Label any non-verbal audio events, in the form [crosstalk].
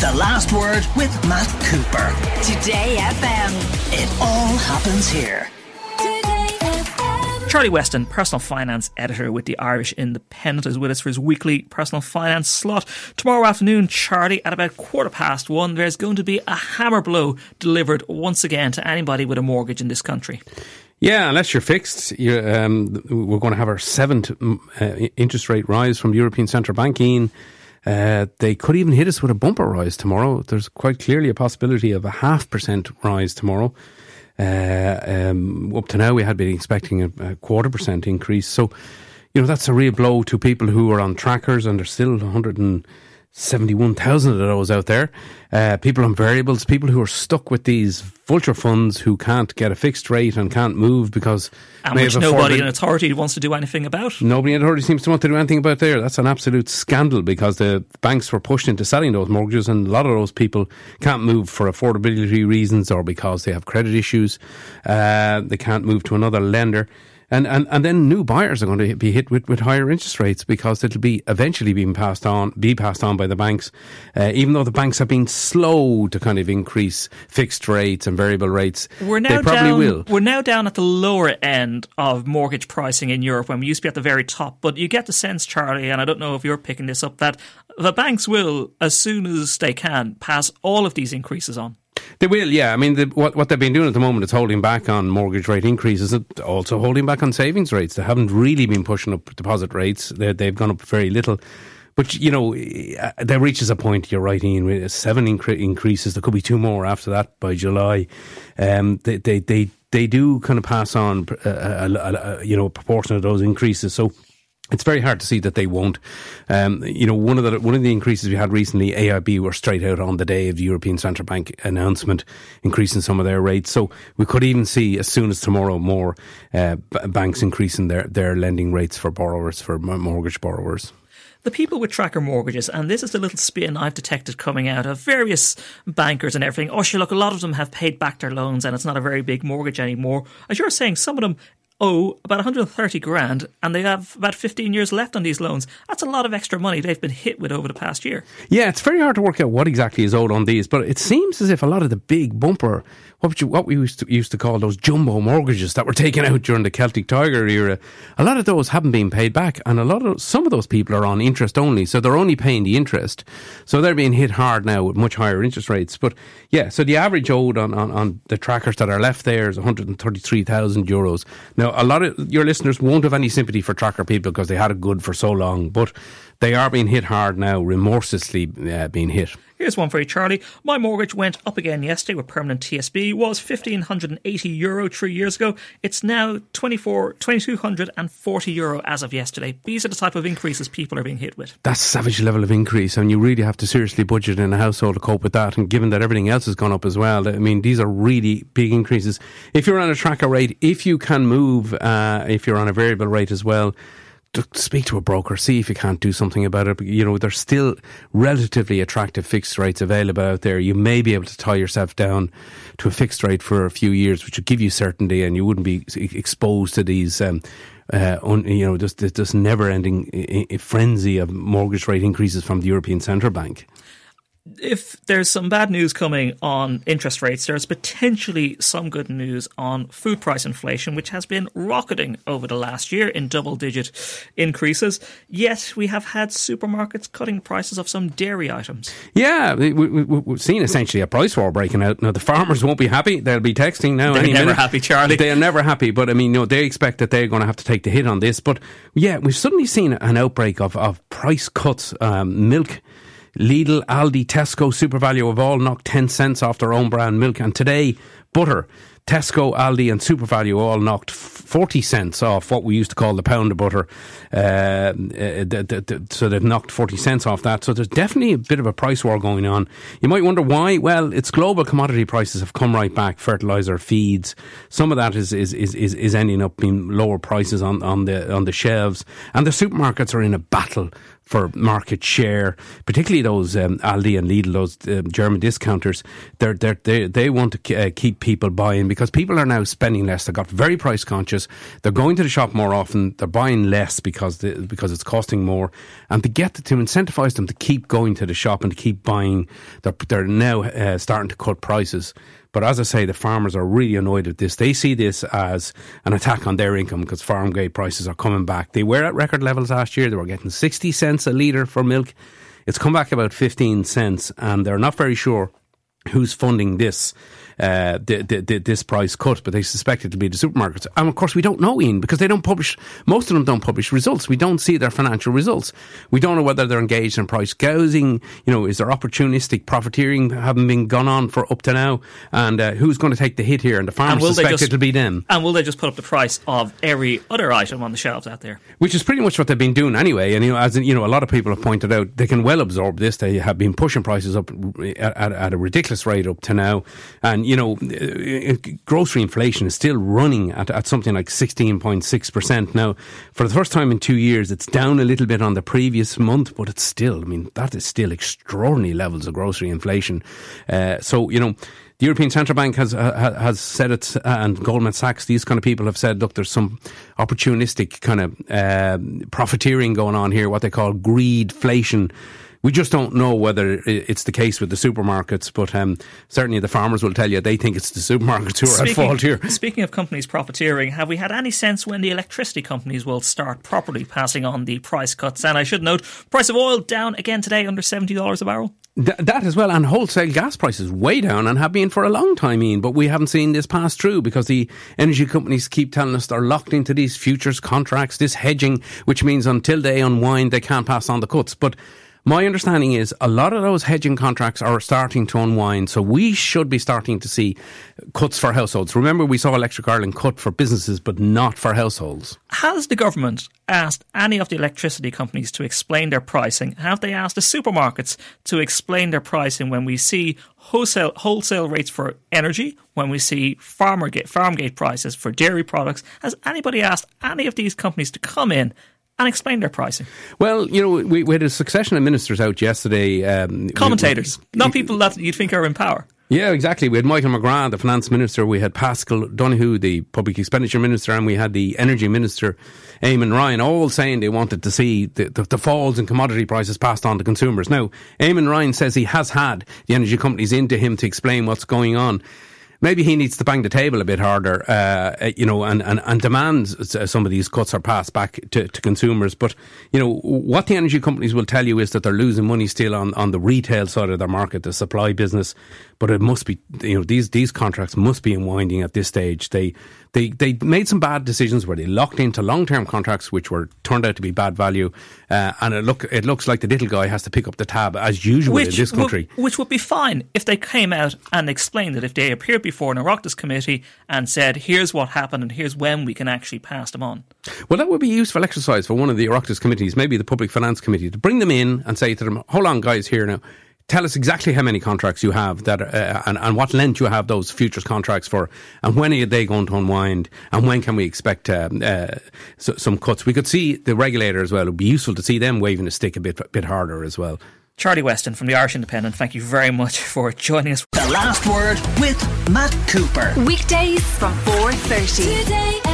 The Last Word with Matt Cooper. Today FM. It all happens here. Charlie Weston, personal finance editor with the Irish Independent, is with us for his weekly personal finance slot. Tomorrow afternoon, Charlie, at about quarter past one, there's going to be a hammer blow delivered once again to anybody with a mortgage in this country. Yeah, unless you're fixed, you're, um, we're going to have our seventh uh, interest rate rise from the European Central Bank. Ian, uh, they could even hit us with a bumper rise tomorrow. There's quite clearly a possibility of a half percent rise tomorrow. Uh, um, up to now, we had been expecting a, a, quarter percent increase. So, you know, that's a real blow to people who are on trackers and are still 171,000 of those out there. Uh, people on variables, people who are stuck with these vulture funds who can't get a fixed rate and can't move because and which nobody in authority who wants to do anything about. Nobody in authority seems to want to do anything about there. That's an absolute scandal because the banks were pushed into selling those mortgages, and a lot of those people can't move for affordability reasons or because they have credit issues. Uh, they can't move to another lender. And, and, and then new buyers are going to be hit with, with higher interest rates because it'll be eventually being passed on, be passed on by the banks. Uh, even though the banks have been slow to kind of increase fixed rates and variable rates, we're now they probably down, will. We're now down at the lower end of mortgage pricing in Europe when we used to be at the very top. But you get the sense, Charlie, and I don't know if you're picking this up, that the banks will, as soon as they can, pass all of these increases on. They will, yeah. I mean, the, what what they've been doing at the moment is holding back on mortgage rate increases, and also holding back on savings rates. They haven't really been pushing up deposit rates. they they've gone up very little. But you know, uh, there reaches a point. You're right, Ian. Seven incre- increases, there could be two more after that by July. Um, they, they they they do kind of pass on, uh, a, a, a, you know, a proportion of those increases. So it's very hard to see that they won't. Um, you know, one of the one of the increases we had recently, AIB were straight out on the day of the European Central Bank announcement, increasing some of their rates. So we could even see as soon as tomorrow more uh, b- banks increasing their their lending rates for borrowers for mortgage borrowers the people with tracker mortgages, and this is the little spin I've detected coming out of various bankers and everything. Oh, sure, look, a lot of them have paid back their loans and it's not a very big mortgage anymore. As you're saying, some of them owe about 130 grand and they have about 15 years left on these loans. That's a lot of extra money they've been hit with over the past year. Yeah, it's very hard to work out what exactly is owed on these, but it seems as if a lot of the big bumper, what, you, what we used to, used to call those jumbo mortgages that were [laughs] taken out during the Celtic Tiger era, a lot of those haven't been paid back, and a lot of some of those people are on interest only, so they're only paying the interest, so they're being hit hard now with much higher interest rates. But yeah, so the average owed on, on, on the trackers that are left there is 133,000 euros. Now a lot of your listeners won't have any sympathy for tracker people because they had it good for so long, but they are being hit hard now, remorselessly uh, being hit. Here's one for you, Charlie. My mortgage went up again yesterday with permanent TSB. Was 1580 euro three years ago. It's now 24, 2240 euro as of yesterday. These are the type of increases people are being hit with. That's savage level of increase, and you really have to seriously budget in a household to cope with that. And given that everything else has gone up as well, I mean, these are really big increases. If you're on a tracker rate, if you can move, uh, if you're on a variable rate as well, speak to a broker, see if you can't do something about it. You know, there's still relatively attractive fixed rates available out there. You may be able to tie yourself down to a fixed rate for a few years, which would give you certainty and you wouldn't be exposed to these, um, uh, un, you know, just this never ending frenzy of mortgage rate increases from the European Central Bank if there's some bad news coming on interest rates, there's potentially some good news on food price inflation, which has been rocketing over the last year in double digit increases. Yet we have had supermarkets cutting prices of some dairy items. Yeah, we, have we, seen essentially a price war breaking out. Now, the farmers won't be happy. They'll be texting now. They're never minute. happy, Charlie. They're never happy. But I mean, no, they expect that they're going to have to take the hit on this. But yeah, we've suddenly seen an outbreak of, of price cuts. Um, milk Lidl, Aldi, Tesco, SuperValu have all knocked 10 cents off their own brand milk. And today, butter, Tesco, Aldi, and SuperValu all knocked 40 cents off what we used to call the pound of butter. Uh, uh so they've knocked 40 cents off that. So there's definitely a bit of a price war going on. You might wonder why. Well, it's global commodity prices have come right back. Fertilizer, feeds. Some of that is, is, is, is, is ending up being lower prices on, on the, on the shelves. And the supermarkets are in a battle for market share, particularly those um, Aldi and Lidl, those um, German discounters. They're, they're, they they want to uh, keep people buying because people are now spending less. They got very price conscious. They're going to the shop more often. They're buying less because the, because it's costing more. And to get to incentivize them to keep going to the shop and to keep buying, they're, they're now uh, starting to cut prices. But as I say, the farmers are really annoyed at this. They see this as an attack on their income because farm gate prices are coming back. They were at record levels last year. They were getting 60 cents a litre for milk. It's come back about 15 cents, and they're not very sure who's funding this uh, the, the, the, this price cut, but they suspect it to be the supermarkets. And of course, we don't know, Ian, because they don't publish, most of them don't publish results. We don't see their financial results. We don't know whether they're engaged in price gouging, you know, is there opportunistic profiteering having been gone on for up to now, and uh, who's going to take the hit here? And the farmers and suspect just, it'll be them. And will they just put up the price of every other item on the shelves out there? Which is pretty much what they've been doing anyway. And, you know, as you know, a lot of people have pointed out, they can well absorb this. They have been pushing prices up at, at, at a ridiculous rate up to now. And, you know, grocery inflation is still running at, at something like 16.6%. Now, for the first time in two years, it's down a little bit on the previous month, but it's still, I mean, that is still extraordinary levels of grocery inflation. Uh, so, you know, the European Central Bank has uh, has said it, uh, and Goldman Sachs. These kind of people have said, look, there's some opportunistic kind of uh, profiteering going on here, what they call greedflation. We just don't know whether it's the case with the supermarkets, but um, certainly the farmers will tell you they think it's the supermarkets who are speaking, at fault here. [laughs] Speaking of companies profiteering, have we had any sense when the electricity companies will start properly passing on the price cuts? And I should note, price of oil down again today under $70 a barrel. Th- that as well, and wholesale gas prices way down and have been for a long time, Ian. But we haven't seen this pass through because the energy companies keep telling us they're locked into these futures contracts, this hedging, which means until they unwind, they can't pass on the cuts. But my understanding is a lot of those hedging contracts are starting to unwind, so we should be starting to see cuts for households. Remember, we saw Electric Ireland cut for businesses, but not for households. Has the government asked any of the electricity companies to explain their pricing? Have they asked the supermarkets to explain their pricing when we see wholesale wholesale rates for energy, when we see farmer gate, farm gate prices for dairy products? Has anybody asked any of these companies to come in and explain their pricing? Well, you know, we, we had a succession of ministers out yesterday. Um, Commentators, we, not people that you'd think are in power. Yeah, exactly. We had Michael McGrath, the finance minister. We had Paschal Donohoe, the public expenditure minister, and we had the energy minister, Eamon Ryan, all saying they wanted to see the, the, the, falls in commodity prices passed on to consumers. Now, Eamon Ryan says he has had the energy companies into him to explain what's going on maybe he needs to bang the table a bit harder, uh, you know, and, and, and demand some of these cuts are passed back to, to consumers. But, you know, what the energy companies will tell you is that they're losing money still on, on the retail side of their market, the supply business. But it must be, you know, these, these contracts must be unwinding at this stage. They, they they made some bad decisions where they locked into long term contracts which were turned out to be bad value, uh, and it look it looks like the little guy has to pick up the tab as usual which, in this country. W- which would be fine if they came out and explained it. If they appeared before an Oireachtas committee and said, "Here's what happened and here's when we can actually pass them on." Well, that would be useful exercise for one of the Oireachtas committees, maybe the Public Finance Committee, to bring them in and say to them, "Hold on, guys, here now." Tell us exactly how many contracts you have that uh, and, and what length you have those futures contracts for and when are they going to unwind and when can we expect um, uh, so, some cuts we could see the regulator as well it would be useful to see them waving a stick a bit bit harder as well Charlie Weston from the Irish Independent, thank you very much [laughs] for joining us. The last word with Matt Cooper. Weekdays from 4.30. Today FM.